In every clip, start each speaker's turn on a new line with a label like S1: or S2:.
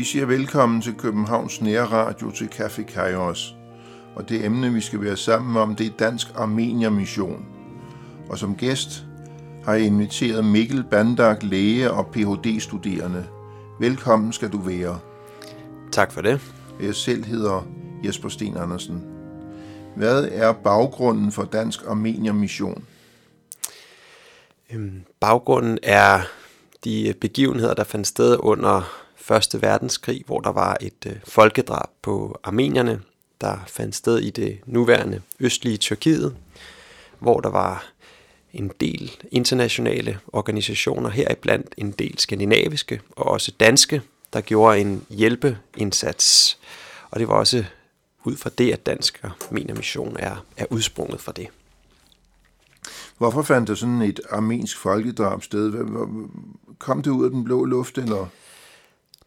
S1: Vi siger velkommen til Københavns Nære Radio til Café Kairos. Og det emne, vi skal være sammen om, det er Dansk Armenier Mission. Og som gæst har jeg inviteret Mikkel Bandak, læge og Ph.D.-studerende. Velkommen skal du være.
S2: Tak for det.
S1: Jeg selv hedder Jesper Sten Andersen. Hvad er baggrunden for Dansk Armenier Mission?
S2: Øhm, baggrunden er de begivenheder, der fandt sted under Første Verdenskrig, hvor der var et øh, folkedrab på armenierne, der fandt sted i det nuværende østlige Tyrkiet, hvor der var en del internationale organisationer, heriblandt en del skandinaviske og også danske, der gjorde en hjælpeindsats. Og det var også ud fra det, at Dansk Armenermission er, er udsprunget fra det.
S1: Hvorfor fandt der sådan et armensk folkedrab sted? Kom det ud af den blå luft, eller?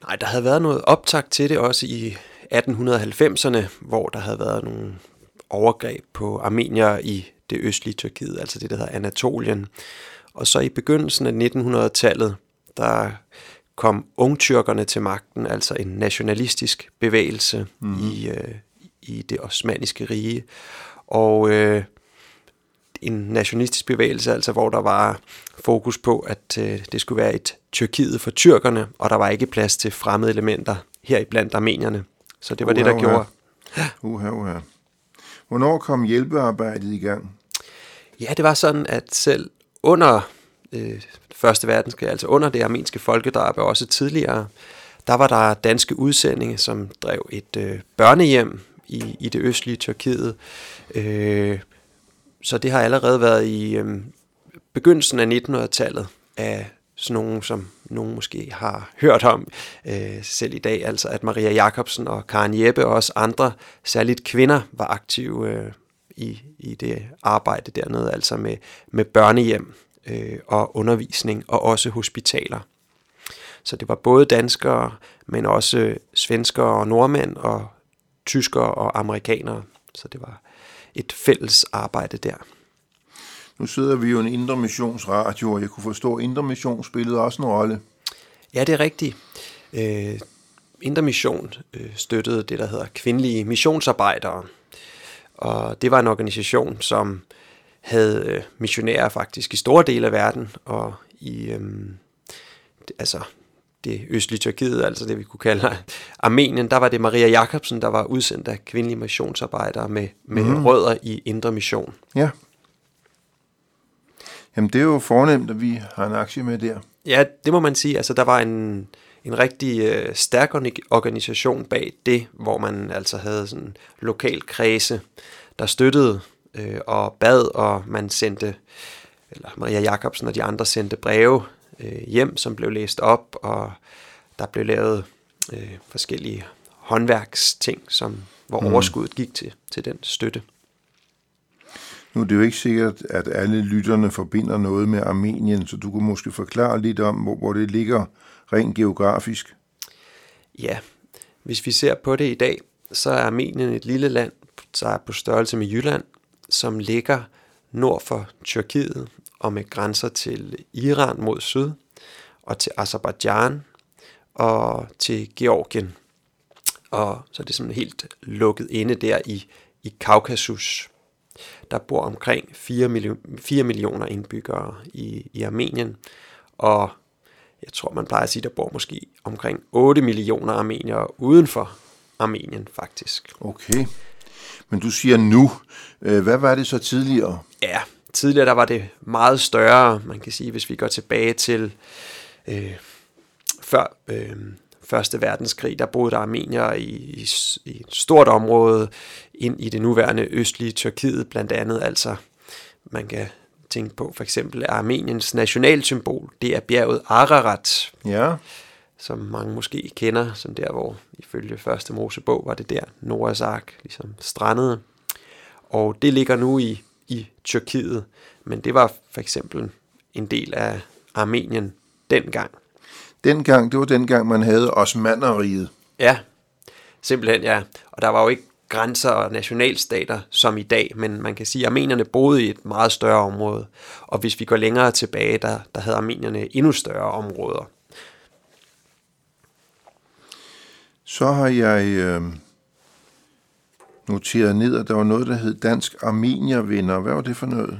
S2: Nej, der havde været noget optakt til det også i 1890'erne, hvor der havde været nogle overgreb på armenier i det østlige Tyrkiet, altså det, der hedder Anatolien. Og så i begyndelsen af 1900-tallet, der kom ungtyrkerne til magten, altså en nationalistisk bevægelse mm. i, øh, i det osmaniske rige. Og øh, en nationalistisk bevægelse, altså hvor der var fokus på, at øh, det skulle være et Tyrkiet for tyrkerne, og der var ikke plads til fremmede elementer her i blandt armenierne. Så det var uh, det, der gjorde.
S1: Uha, uha. Hvornår kom hjælpearbejdet i gang?
S2: Ja, det var sådan, at selv under øh, Første Verdenskrig, altså under det armenske folkedrab, og også tidligere, der var der danske udsendinge, som drev et øh, børnehjem i, i det østlige Tyrkiet. Øh, så det har allerede været i øh, begyndelsen af 1900-tallet af sådan nogen, som nogen måske har hørt om øh, selv i dag, altså at Maria Jacobsen og Karen Jeppe og også andre, særligt kvinder, var aktive øh, i, i det arbejde dernede, altså med, med børnehjem øh, og undervisning og også hospitaler. Så det var både danskere, men også svenskere og nordmænd og tyskere og amerikanere. Så det var et fælles arbejde der.
S1: Nu sidder vi jo i en indre missionsradio, og jeg kunne forstå, at indre mission spillede også en rolle.
S2: Ja, det er rigtigt. Øh, indre mission øh, støttede det, der hedder kvindelige missionsarbejdere. Og det var en organisation, som havde øh, missionærer faktisk i store dele af verden, og i øh, altså det østlige Tyrkiet, altså det vi kunne kalde Armenien, der var det Maria Jacobsen, der var udsendt af kvindelige missionsarbejdere med, med mm. rødder i Indre Mission.
S1: Ja. Jamen det er jo fornemt, at vi har en aktie med der.
S2: Ja, det må man sige. Altså der var en, en rigtig øh, stærk organisation bag det, hvor man altså havde sådan lokal kredse, der støttede øh, og bad, og man sendte, eller Maria Jacobsen og de andre sendte breve øh, hjem, som blev læst op, og der blev lavet øh, forskellige håndværksting, som, hvor mm. overskuddet gik til, til den støtte.
S1: Nu er det jo ikke sikkert, at alle lytterne forbinder noget med Armenien, så du kunne måske forklare lidt om, hvor, hvor det ligger rent geografisk.
S2: Ja, hvis vi ser på det i dag, så er Armenien et lille land, der er på størrelse med Jylland, som ligger nord for Tyrkiet og med grænser til Iran mod syd, og til Azerbaijan og til Georgien. Og så er det sådan helt lukket inde der i, i Kaukasus. Der bor omkring 4, million, 4 millioner indbyggere i, i Armenien, og jeg tror, man plejer at sige, der bor måske omkring 8 millioner armeniere uden for Armenien faktisk.
S1: Okay. Men du siger nu. Øh, hvad var det så tidligere?
S2: Tidligere der var det meget større. Man kan sige, hvis vi går tilbage til øh, før øh, Første Verdenskrig, der boede der armenier i, i, i et stort område ind i det nuværende østlige Tyrkiet, blandt andet altså, man kan tænke på for eksempel Armeniens nationalsymbol, det er bjerget Ararat.
S1: Ja.
S2: Som mange måske kender, som der, hvor ifølge første Mosebog var det der Noahs ark ligesom strandede. Og det ligger nu i, i Tyrkiet, men det var for eksempel en del af Armenien dengang.
S1: Dengang, det var dengang, man havde Osmaneriet.
S2: Ja, simpelthen ja. Og der var jo ikke grænser og nationalstater som i dag, men man kan sige, at armenierne boede i et meget større område. Og hvis vi går længere tilbage, der, der havde armenierne endnu større områder.
S1: Så har jeg øh, noteret ned, at der var noget, der hed Dansk Armeniervenner. Hvad var det for noget?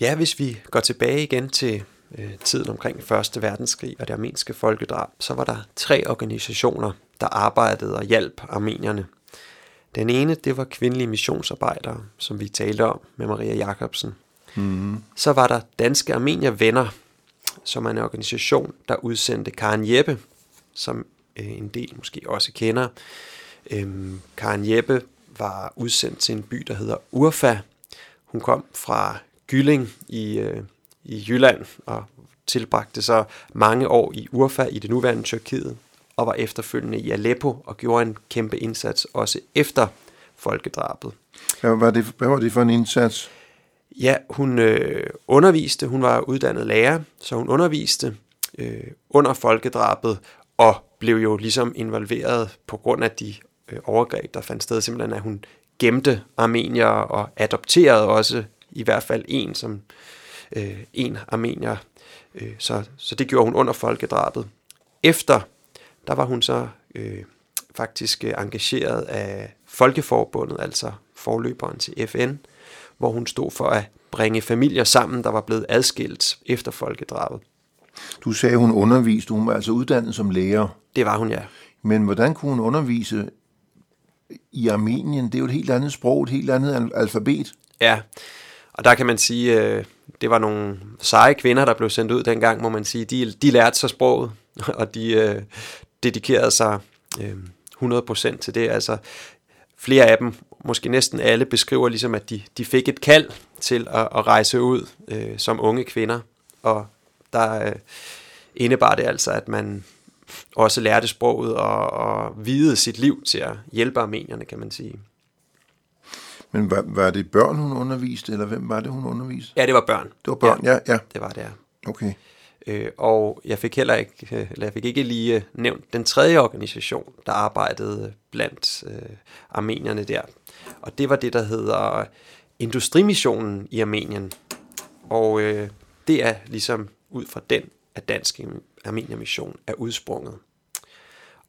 S2: Ja, hvis vi går tilbage igen til øh, tiden omkring 1. verdenskrig og det armenske folkedrab, så var der tre organisationer, der arbejdede og hjalp armenierne. Den ene, det var kvindelige missionsarbejdere, som vi talte om med Maria Jacobsen. Mm. Så var der Danske Armeniervenner, som er en organisation, der udsendte Karen Jeppe, som øh, en del måske også kender. Øhm, Karen Jeppe var udsendt til en by, der hedder Urfa. Hun kom fra Gylling i, øh, i Jylland og tilbragte så mange år i Urfa i det nuværende Tyrkiet og var efterfølgende i Aleppo og gjorde en kæmpe indsats også efter folkedrabet.
S1: Hvad var det, hvad var det for en indsats?
S2: Ja, hun øh, underviste, hun var uddannet lærer, så hun underviste øh, under folkedrabet og blev jo ligesom involveret på grund af de øh, overgreb, der fandt sted, simpelthen at hun gemte armenier og adopterede også i hvert fald en som øh, en armenier. Øh, så, så det gjorde hun under folkedrabet. Efter, der var hun så øh, faktisk øh, engageret af Folkeforbundet, altså forløberen til FN, hvor hun stod for at bringe familier sammen, der var blevet adskilt efter folkedrabet.
S1: Du sagde, hun underviste. Hun var altså uddannet som lærer.
S2: Det var hun, ja.
S1: Men hvordan kunne hun undervise i Armenien? Det er jo et helt andet sprog, et helt andet alfabet.
S2: Ja, og der kan man sige, øh, det var nogle seje kvinder, der blev sendt ud dengang, må man sige. De, de lærte sig sproget, og de øh, dedikerede sig øh, 100% til det. Altså, flere af dem, måske næsten alle, beskriver ligesom, at de, de fik et kald til at, at rejse ud øh, som unge kvinder. Og der øh, indebar det altså, at man også lærte sproget og, og videde sit liv til at hjælpe armenierne, kan man sige.
S1: Men var, var det børn, hun underviste, eller hvem var det, hun underviste?
S2: Ja, det var børn.
S1: Det var børn, ja. ja, ja.
S2: Det var det, ja.
S1: Okay.
S2: Øh, og jeg fik heller ikke, eller jeg fik ikke lige øh, nævnt den tredje organisation, der arbejdede blandt øh, armenierne der. Og det var det, der hedder Industrimissionen i Armenien. Og øh, det er ligesom ud fra den, at Dansk Armeniermission er udsprunget.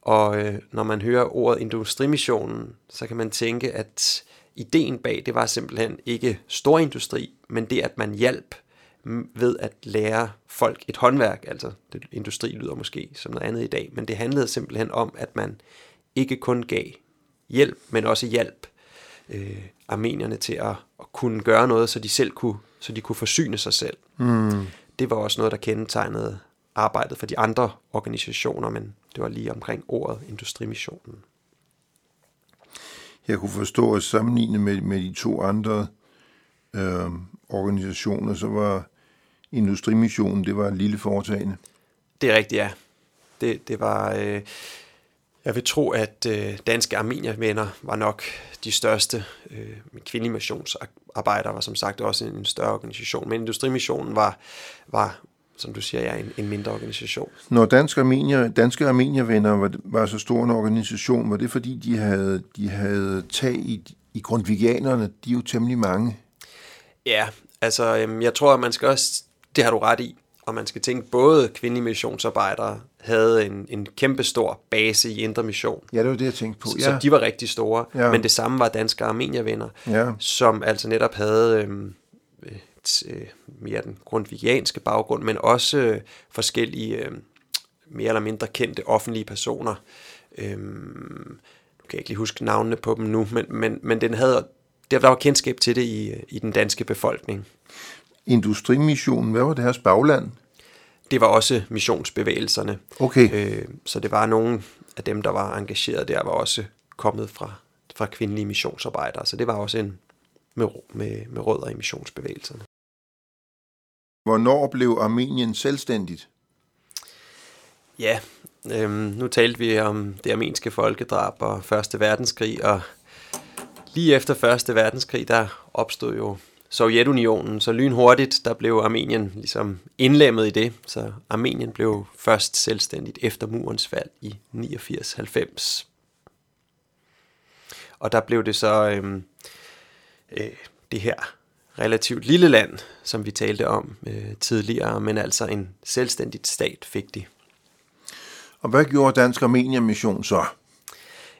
S2: Og øh, når man hører ordet industrimissionen, så kan man tænke, at ideen bag det var simpelthen ikke storindustri, men det, at man hjalp ved at lære folk et håndværk, altså det, industri lyder måske som noget andet i dag, men det handlede simpelthen om, at man ikke kun gav hjælp, men også hjælp øh, armenierne til at, at kunne gøre noget, så de selv kunne, så de kunne forsyne sig selv. Mm. Det var også noget, der kendetegnede arbejdet for de andre organisationer, men det var lige omkring ordet industrimissionen.
S1: Jeg kunne forstå at sammenligne med, med de to andre øh, organisationer, så var Industrimissionen, det var et lille foretagende.
S2: Det er rigtigt, ja. Det, det var, øh, jeg vil tro, at øh, danske armeniervenner var nok de største. Øh, kvindelige missionsarbejdere var som sagt også en, en større organisation, men Industrimissionen var, var som du siger, ja, en, en mindre organisation.
S1: Når danske, armenier, danske armeniervenner var, var så stor en organisation, var det fordi, de havde, de havde tag i, i grundvigianerne? De er jo temmelig mange.
S2: Ja, altså øhm, jeg tror, at man skal også, det har du ret i, og man skal tænke, både kvindelige missionsarbejdere havde en, en kæmpe stor base i Indre Mission.
S1: Ja, det var det, jeg tænkte på.
S2: Ja. Så de var rigtig store, ja. men det samme var danske armeniervenner, ja. som altså netop havde øhm, øh, mere den grundvigianske baggrund, men også øh, forskellige øh, mere eller mindre kendte offentlige personer. Øh, nu kan jeg ikke lige huske navnene på dem nu, men, men, men den havde, der var kendskab til det i, i den danske befolkning.
S1: Industrimissionen, hvad var det her bagland?
S2: Det var også missionsbevægelserne.
S1: Okay.
S2: Øh, så det var nogle af dem, der var engageret der, var også kommet fra, fra kvindelige missionsarbejdere. Så det var også en med, med, med rødder i missionsbevægelserne.
S1: Hvornår blev Armenien selvstændigt?
S2: Ja, øhm, nu talte vi om det armenske folkedrab og Første Verdenskrig, og lige efter Første Verdenskrig, der opstod jo Sovjetunionen, så lynhurtigt, der blev Armenien ligesom indlemmet i det, så Armenien blev først selvstændigt efter murens fald i 89-90. Og der blev det så øhm, øh, det her relativt lille land, som vi talte om øh, tidligere, men altså en selvstændigt stat fik de.
S1: Og hvad gjorde Dansk Armenien Mission så?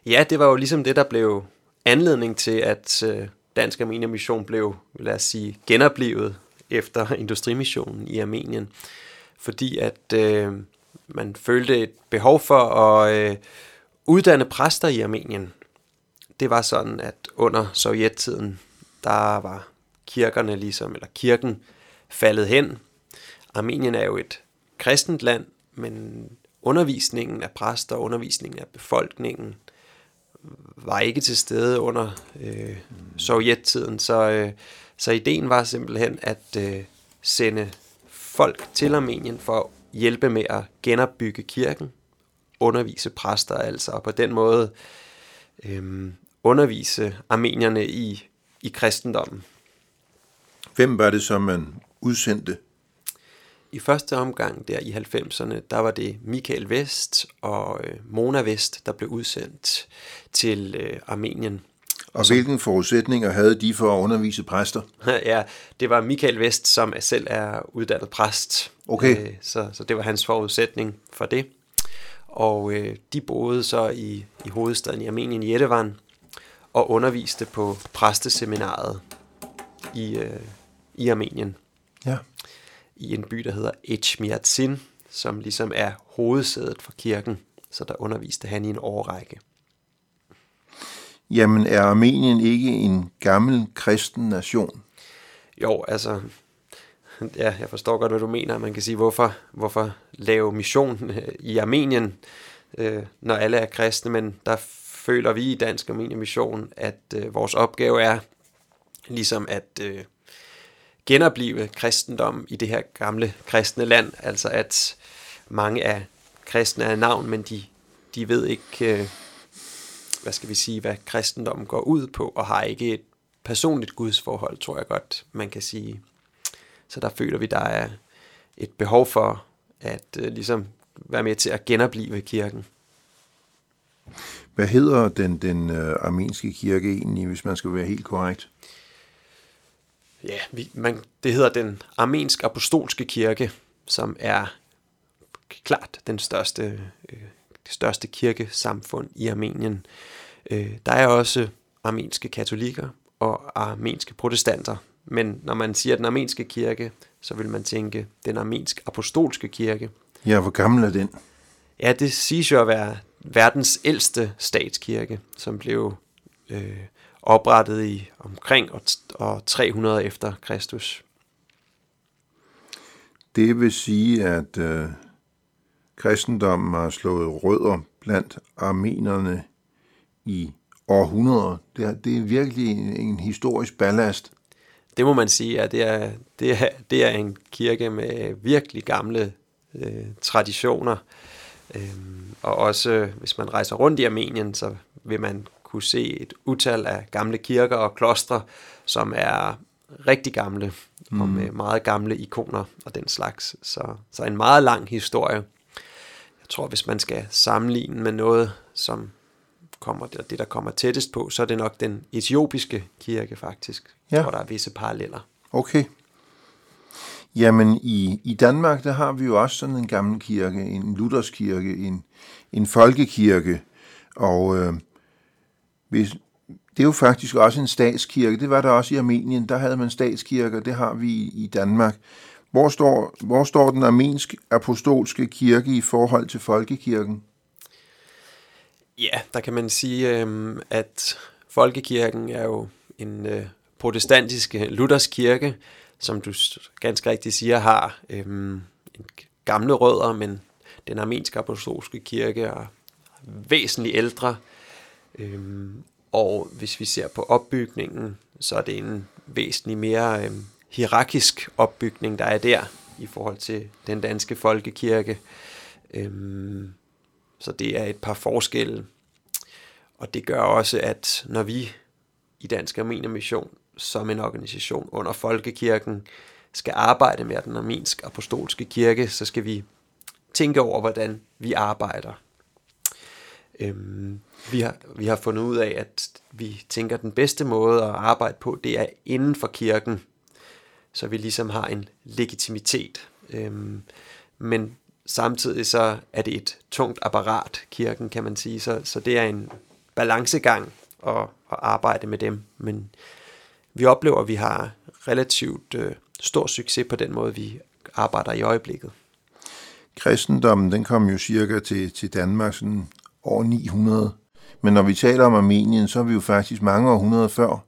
S2: Ja, det var jo ligesom det, der blev anledning til, at øh, Dansk Armenier Mission blev, lad os sige, genoplevet efter industrimissionen i Armenien. Fordi at øh, man følte et behov for at øh, uddanne præster i Armenien. Det var sådan, at under sovjettiden, der var kirkerne ligesom, eller kirken faldet hen. Armenien er jo et kristent land, men undervisningen af præster, undervisningen af befolkningen, var ikke til stede under øh, sovjettiden. Så, øh, så ideen var simpelthen at øh, sende folk til Armenien for at hjælpe med at genopbygge kirken, undervise præster altså, og på den måde øh, undervise armenierne i, i kristendommen.
S1: Hvem var det, som man udsendte?
S2: I første omgang der i 90'erne, der var det Michael Vest og øh, Mona Vest, der blev udsendt til øh, Armenien.
S1: Og hvilke forudsætninger havde de for at undervise præster?
S2: ja, det var Michael Vest, som selv er uddannet præst.
S1: Okay.
S2: Øh, så, så det var hans forudsætning for det. Og øh, de boede så i, i hovedstaden i Armenien, Yerevan, og underviste på præsteseminaret i, øh, i Armenien.
S1: Ja.
S2: I en by, der hedder Echmiadzin, som ligesom er hovedsædet for kirken. Så der underviste han i en årrække.
S1: Jamen, er Armenien ikke en gammel kristen nation?
S2: Jo, altså, ja, jeg forstår godt, hvad du mener. Man kan sige, hvorfor, hvorfor lave mission øh, i Armenien, øh, når alle er kristne, men der føler vi i Dansk Armenien Mission, at øh, vores opgave er ligesom at øh, genopleve kristendom i det her gamle kristne land, altså at mange af kristne er navn, men de, de ved ikke, øh, hvad skal vi sige, hvad kristendommen går ud på, og har ikke et personligt gudsforhold, tror jeg godt, man kan sige. Så der føler vi, der er et behov for at øh, ligesom være med til at genopleve kirken.
S1: Hvad hedder den, den øh, armenske kirke egentlig, hvis man skal være helt korrekt?
S2: Ja, vi, man, det hedder den armensk apostolske kirke, som er klart den største, øh, det største kirkesamfund i Armenien. Øh, der er også armenske katolikker og armenske protestanter, men når man siger den armenske kirke, så vil man tænke den armensk apostolske kirke.
S1: Ja, hvor gammel er den?
S2: Ja, det siges jo at være verdens ældste statskirke, som blev øh, oprettet i omkring år 300 efter Kristus.
S1: Det vil sige, at øh, kristendommen har slået rødder blandt armenerne i århundreder. Det er, det er virkelig en, en historisk ballast.
S2: Det må man sige, at det er, det er, det er en kirke med virkelig gamle øh, traditioner. Øhm, og også, hvis man rejser rundt i Armenien, så vil man kunne se et utal af gamle kirker og klostre, som er rigtig gamle, mm. og med meget gamle ikoner og den slags. Så, så en meget lang historie. Jeg tror, hvis man skal sammenligne med noget, som kommer, det der kommer tættest på, så er det nok den etiopiske kirke faktisk, ja. hvor der er visse paralleller.
S1: Okay. Jamen, i, i Danmark, der har vi jo også sådan en gammel kirke, en Lutherskirke, en, en folkekirke, og øh, hvis, det er jo faktisk også en statskirke. Det var der også i Armenien. Der havde man statskirker. Det har vi i Danmark. Hvor står, hvor står den armensk apostolske kirke i forhold til folkekirken?
S2: Ja, der kan man sige, øhm, at folkekirken er jo en øh, protestantisk øh, luthersk kirke, som du ganske rigtigt siger, har øhm, gamle rødder, men den armenske apostolske kirke er væsentligt ældre. Øhm, og hvis vi ser på opbygningen, så er det en væsentlig mere øhm, hierarkisk opbygning, der er der i forhold til den danske folkekirke. Øhm, så det er et par forskelle. Og det gør også, at når vi i Dansk Armenien Mission som en organisation under Folkekirken skal arbejde med den armensk apostolske kirke, så skal vi tænke over, hvordan vi arbejder. Øhm, vi, har, vi har fundet ud af, at vi tænker, at den bedste måde at arbejde på, det er inden for kirken, så vi ligesom har en legitimitet. Øhm, men samtidig så er det et tungt apparat, kirken kan man sige, så, så det er en balancegang at, at arbejde med dem. Men vi oplever, at vi har relativt øh, stor succes på den måde, vi arbejder i øjeblikket.
S1: Kristendommen, den kom jo cirka til, til Danmark sådan år 900. Men når vi taler om Armenien, så er vi jo faktisk mange århundreder før.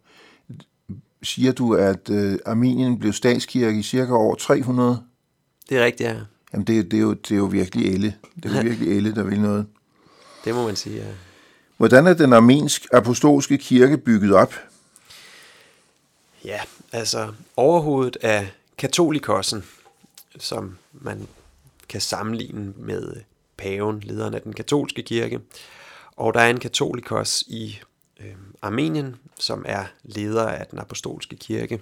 S1: Siger du, at øh, Armenien blev statskirke i cirka år 300?
S2: Det er rigtigt, ja.
S1: Jamen, det, det, er, jo, det er jo virkelig elle. Det er jo virkelig elle, der vil noget.
S2: Det må man sige, ja.
S1: Hvordan er den armensk apostolske kirke bygget op?
S2: Ja, altså overhovedet af katolikossen, som man kan sammenligne med paven, lederen af den katolske kirke. Og der er en katolikos i øh, Armenien, som er leder af den apostolske kirke.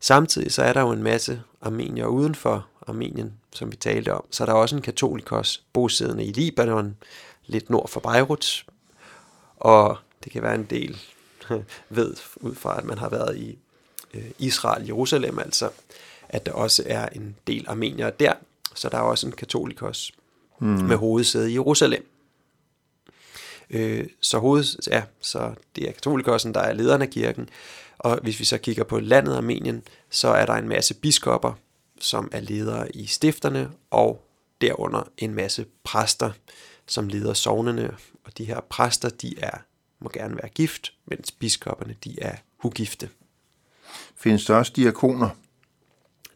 S2: Samtidig så er der jo en masse armenier uden for Armenien, som vi talte om. Så er der også en katolikos bosiddende i Libanon, lidt nord for Beirut. Og det kan være en del ved, ud fra at man har været i øh, Israel, Jerusalem altså, at der også er en del armenier der. Så der er også en katolikos mm. med hovedsæde i Jerusalem. Øh, så, hoved, ja, så det er katolikosen, der er lederen af kirken. Og hvis vi så kigger på landet Armenien, så er der en masse biskopper, som er ledere i stifterne, og derunder en masse præster, som leder sovnene. Og de her præster, de er, må gerne være gift, mens biskopperne, de er ugifte.
S1: Findes der også diakoner?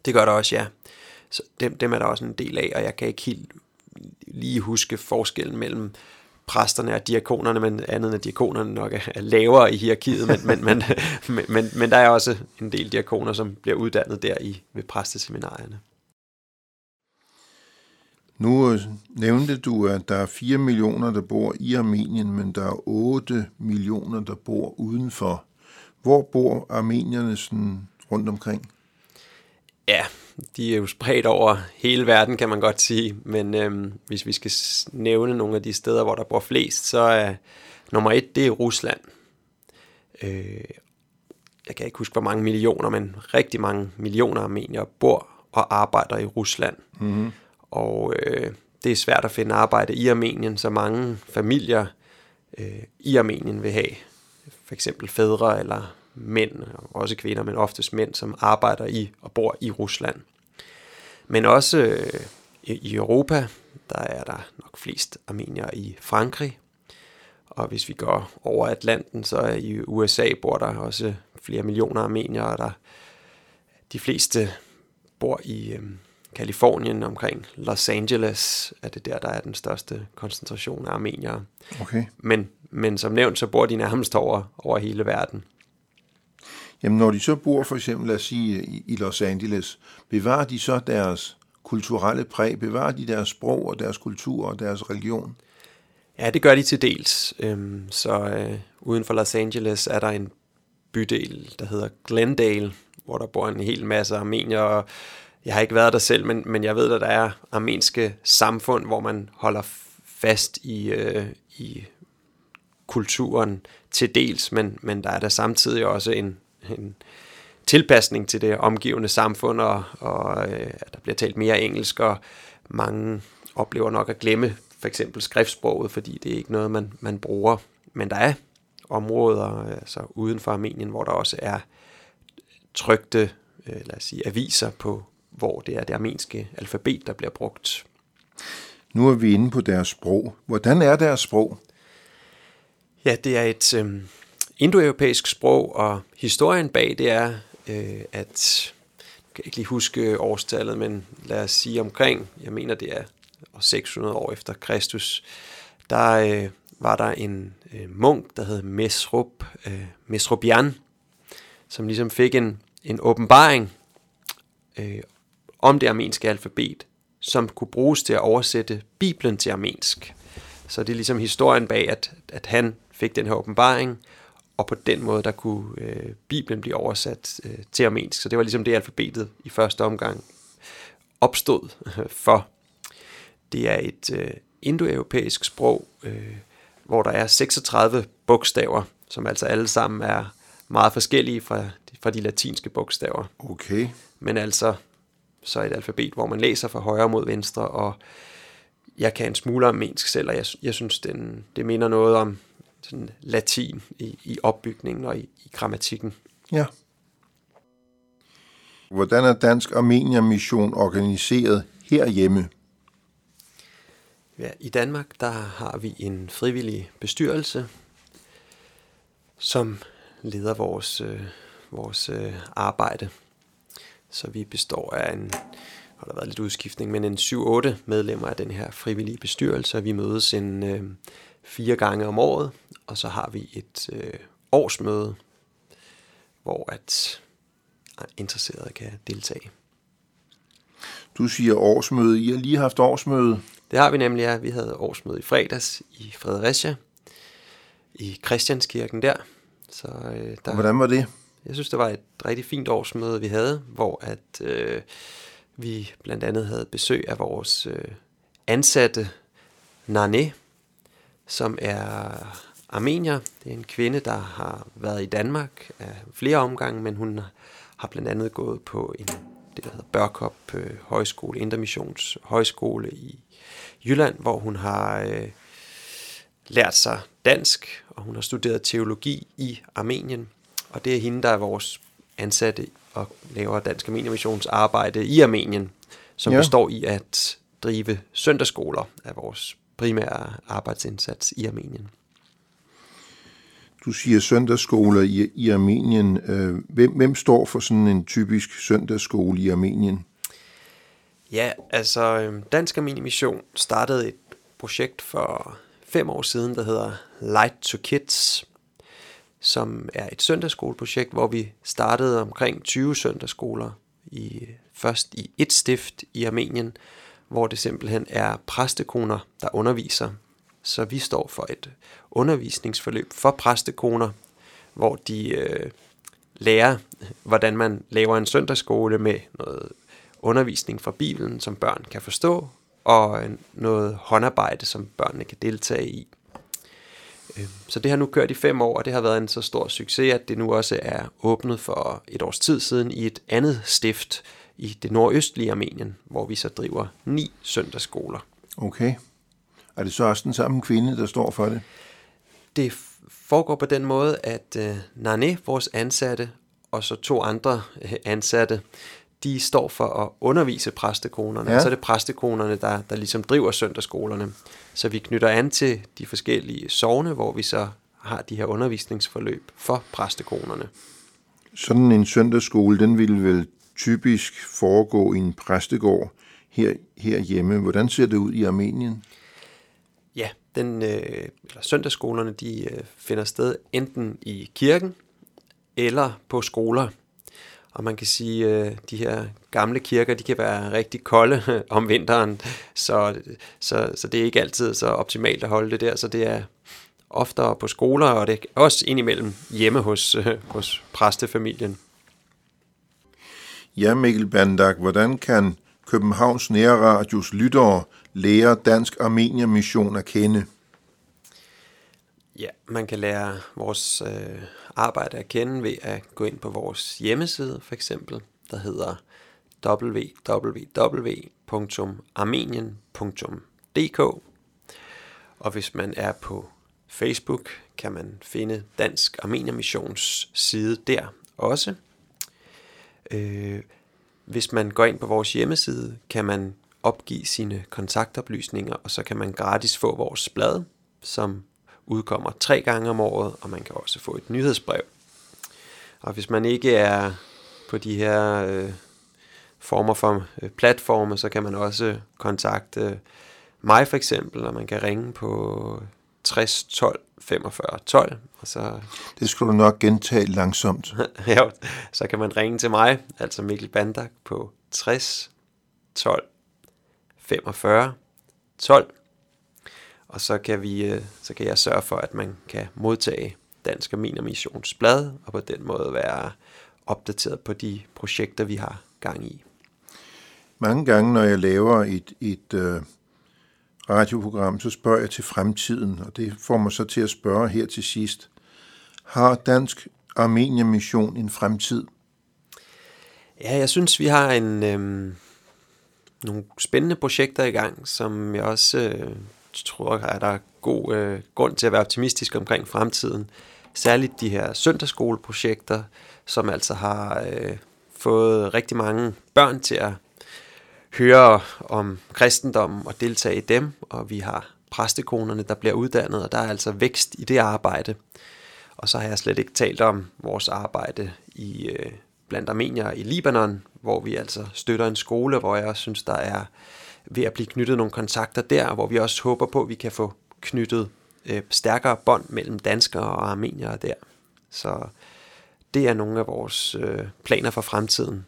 S2: Det gør der også, ja. Så dem, dem er der også en del af, og jeg kan ikke helt lige huske forskellen mellem præsterne og diakonerne, men andet end diakonerne nok er lavere i hierarkiet, men, men, men, men, men, men der er også en del diakoner, som bliver uddannet der i ved præsteseminarierne.
S1: Nu øh, nævnte du, at der er 4 millioner, der bor i Armenien, men der er 8 millioner, der bor udenfor. Hvor bor armenierne sådan rundt omkring?
S2: Ja, de er jo spredt over hele verden, kan man godt sige. Men øhm, hvis vi skal nævne nogle af de steder, hvor der bor flest, så er nummer et, det er Rusland. Øh, jeg kan ikke huske, hvor mange millioner, men rigtig mange millioner armenier bor og arbejder i Rusland. Mm-hmm. Og øh, det er svært at finde arbejde i Armenien, så mange familier øh, i Armenien vil have for eksempel fædre eller mænd, også kvinder, men oftest mænd, som arbejder i og bor i Rusland. Men også øh, i Europa, der er der nok flest armenier i Frankrig. Og hvis vi går over Atlanten, så i USA bor der også flere millioner armenier, og der de fleste bor i øh, Kalifornien omkring Los Angeles, er det der, der er den største koncentration af armeniere.
S1: Okay.
S2: Men, men som nævnt, så bor de nærmest over, over hele verden.
S1: Jamen når de så bor for eksempel, lad os sige, i Los Angeles, bevarer de så deres kulturelle præg? Bevarer de deres sprog og deres kultur og deres religion?
S2: Ja, det gør de til dels. Øhm, så øh, uden for Los Angeles er der en bydel, der hedder Glendale, hvor der bor en hel masse armenier. Jeg har ikke været der selv, men, men jeg ved, at der er armenske samfund, hvor man holder fast i, øh, i kulturen til dels, men, men der er der samtidig også en, en tilpasning til det omgivende samfund, og, og øh, der bliver talt mere engelsk, og mange oplever nok at glemme for eksempel skriftsproget, fordi det er ikke noget, man, man bruger. Men der er områder altså uden for Armenien, hvor der også er trygte øh, lad os sige, aviser på, hvor det er det armenske alfabet, der bliver brugt.
S1: Nu er vi inde på deres sprog. Hvordan er deres sprog?
S2: Ja, det er et, øh, indoeuropæisk sprog, og historien bag det er, øh, at jeg kan ikke lige huske årstallet, men lad os sige omkring, jeg mener det er 600 år efter Kristus, der øh, var der en øh, munk, der hed Mesrup, øh, Mesrupian, som ligesom fik en, en åbenbaring øh, om det armenske alfabet, som kunne bruges til at oversætte Bibelen til armensk. Så det er ligesom historien bag, at, at han fik den her åbenbaring, og på den måde, der kunne øh, Bibelen blive oversat øh, til armensk. Så det var ligesom det, alfabetet i første omgang opstod for. Det er et øh, indoeuropæisk sprog, øh, hvor der er 36 bogstaver, som altså alle sammen er meget forskellige fra, fra de latinske bogstaver.
S1: Okay.
S2: Men altså så et alfabet, hvor man læser fra højre mod venstre, og jeg kan en smule armensk selv, og jeg, jeg synes, den, det minder noget om sådan latin i, i opbygningen og i, i grammatikken.
S1: Ja. Hvordan er Dansk Armenier Mission organiseret herhjemme?
S2: Ja, I Danmark der har vi en frivillig bestyrelse, som leder vores, øh, vores øh, arbejde. Så vi består af en, har der været lidt udskiftning, men en 7-8 medlemmer af den her frivillige bestyrelse, vi mødes en øh, fire gange om året, og så har vi et øh, årsmøde, hvor at interesserede kan deltage.
S1: Du siger årsmøde. I har lige haft årsmøde.
S2: Det har vi nemlig, ja. Vi havde årsmøde i fredags i Fredericia, i Christianskirken der.
S1: Så, øh, der Hvordan var det?
S2: Jeg synes, det var et rigtig fint årsmøde, vi havde, hvor at øh, vi blandt andet havde besøg af vores øh, ansatte Nane, som er armenier. Det er en kvinde, der har været i Danmark af flere omgange, men hun har blandt andet gået på en det, der hedder Børkop øh, Højskole, Intermissions Højskole i Jylland, hvor hun har øh, lært sig dansk, og hun har studeret teologi i Armenien. Og det er hende, der er vores ansatte og laver Dansk Armenien arbejde i Armenien, som ja. består i at drive søndagsskoler af vores primære arbejdsindsats i Armenien.
S1: Du siger søndagsskoler i, i Armenien. Øh, hvem, hvem står for sådan en typisk søndagsskole i Armenien?
S2: Ja, altså øhm, Dansk Armenien Mission startede et projekt for fem år siden, der hedder Light to Kids, som er et søndagsskoleprojekt, hvor vi startede omkring 20 søndagsskoler, i, først i et stift i Armenien, hvor det simpelthen er præstekoner, der underviser. Så vi står for et undervisningsforløb for præstekoner, hvor de øh, lærer, hvordan man laver en søndagsskole med noget undervisning fra Bibelen, som børn kan forstå, og noget håndarbejde, som børnene kan deltage i. Øh, så det har nu kørt i fem år, og det har været en så stor succes, at det nu også er åbnet for et års tid siden i et andet stift i det nordøstlige Armenien, hvor vi så driver ni søndagsskoler.
S1: Okay. Er det så også den samme kvinde, der står for det?
S2: Det foregår på den måde, at uh, Nane, vores ansatte, og så to andre uh, ansatte, de står for at undervise præstekonerne. Ja. Så er det præstekonerne, der, der ligesom driver søndagsskolerne. Så vi knytter an til de forskellige sovne, hvor vi så har de her undervisningsforløb for præstekonerne.
S1: Sådan en søndagsskole, den ville vel typisk foregå i en præstegård her, herhjemme. Hvordan ser det ud i Armenien?
S2: Ja, den, øh, eller søndagsskolerne de øh, finder sted enten i kirken eller på skoler og man kan sige, at øh, de her gamle kirker, de kan være rigtig kolde om vinteren, så, så, så det er ikke altid så optimalt at holde det der. Så det er oftere på skoler, og det er også indimellem hjemme hos, hos præstefamilien.
S1: Ja, Mikkel Bandak, hvordan kan Københavns Nærradios lyttere lære Dansk Armenier Mission at kende?
S2: Ja, man kan lære vores øh, arbejde at kende ved at gå ind på vores hjemmeside for eksempel, der hedder www.armenien.dk Og hvis man er på Facebook, kan man finde Dansk Armenier Missions side der også. Øh, hvis man går ind på vores hjemmeside, kan man opgive sine kontaktoplysninger, og så kan man gratis få vores blad, som udkommer tre gange om året, og man kan også få et nyhedsbrev. Og hvis man ikke er på de her øh, former for øh, platforme, så kan man også kontakte mig for eksempel, og man kan ringe på 60 12 45 12. Og så,
S1: det skal du nok gentage langsomt.
S2: ja, så kan man ringe til mig, altså Mikkel Bandak, på 60 12 45 12 og så kan, vi, øh, så kan jeg sørge for, at man kan modtage Dansk Arminer Missions blad, og på den måde være opdateret på de projekter, vi har gang i.
S1: Mange gange, når jeg laver et, et uh, radioprogram, så spørger jeg til fremtiden, og det får mig så til at spørge her til sidst. Har Dansk Armenier Mission en fremtid?
S2: Ja, jeg synes, vi har en, øh, nogle spændende projekter i gang, som jeg også øh, tror, at der er god øh, grund til at være optimistisk omkring fremtiden. Særligt de her søndagsskoleprojekter, som altså har øh, fået rigtig mange børn til at høre om kristendommen og deltage i dem, og vi har præstekonerne, der bliver uddannet, og der er altså vækst i det arbejde. Og så har jeg slet ikke talt om vores arbejde i øh, blandt armenier i Libanon, hvor vi altså støtter en skole, hvor jeg også synes, der er ved at blive knyttet nogle kontakter der, hvor vi også håber på, at vi kan få knyttet øh, stærkere bånd mellem danskere og armeniere der. Så det er nogle af vores øh, planer for fremtiden.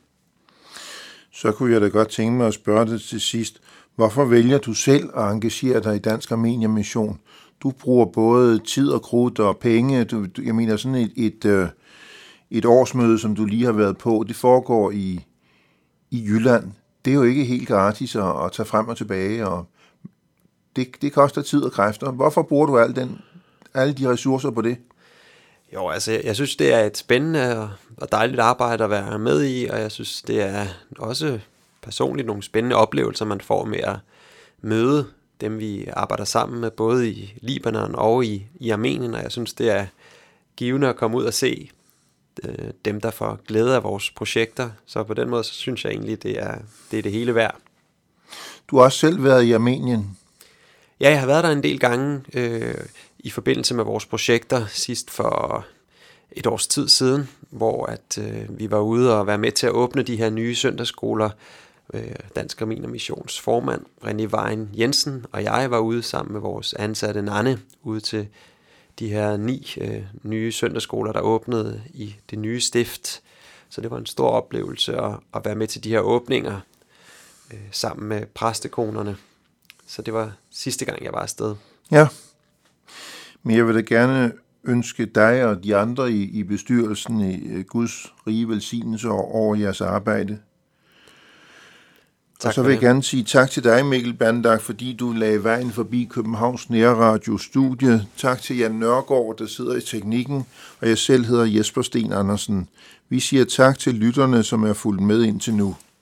S1: Så kunne jeg da godt tænke mig at spørge dig til sidst. Hvorfor vælger du selv at engagere dig i Dansk Armenia Mission? Du bruger både tid og krudt og penge. Du, jeg mener sådan et, et, øh, et årsmøde, som du lige har været på, det foregår i, i Jylland. Det er jo ikke helt gratis at, at tage frem og tilbage, og det, det koster tid og kræfter. Hvorfor bruger du al den, alle de ressourcer på det?
S2: Jo, altså jeg synes, det er et spændende og dejligt arbejde at være med i, og jeg synes, det er også personligt nogle spændende oplevelser, man får med at møde dem, vi arbejder sammen med, både i Libanon og i, i Armenien, og jeg synes, det er givende at komme ud og se øh, dem, der får glæde af vores projekter. Så på den måde, så synes jeg egentlig, det er det, er det hele værd.
S1: Du har også selv været i Armenien.
S2: Ja, jeg har været der en del gange øh, i forbindelse med vores projekter sidst for et års tid siden, hvor at øh, vi var ude og være med til at åbne de her nye søndagsskoler. Øh, Dansk Armin Missions formand, René Vejen Jensen, og jeg var ude sammen med vores ansatte Nanne ude til de her ni øh, nye søndagsskoler, der åbnede i det nye stift. Så det var en stor oplevelse at, at være med til de her åbninger øh, sammen med præstekonerne. Så det var sidste gang, jeg var afsted.
S1: Ja, men jeg vil da gerne ønske dig og de andre i, i bestyrelsen i øh, Guds rige velsignelse over jeres arbejde. Tak og så vil jeg gerne sige tak til dig, Mikkel Bandak, fordi du lagde vejen forbi Københavns Nærradio Studie. Tak til Jan Nørgaard, der sidder i teknikken, og jeg selv hedder Jesper Sten Andersen. Vi siger tak til lytterne, som er fulgt med indtil nu.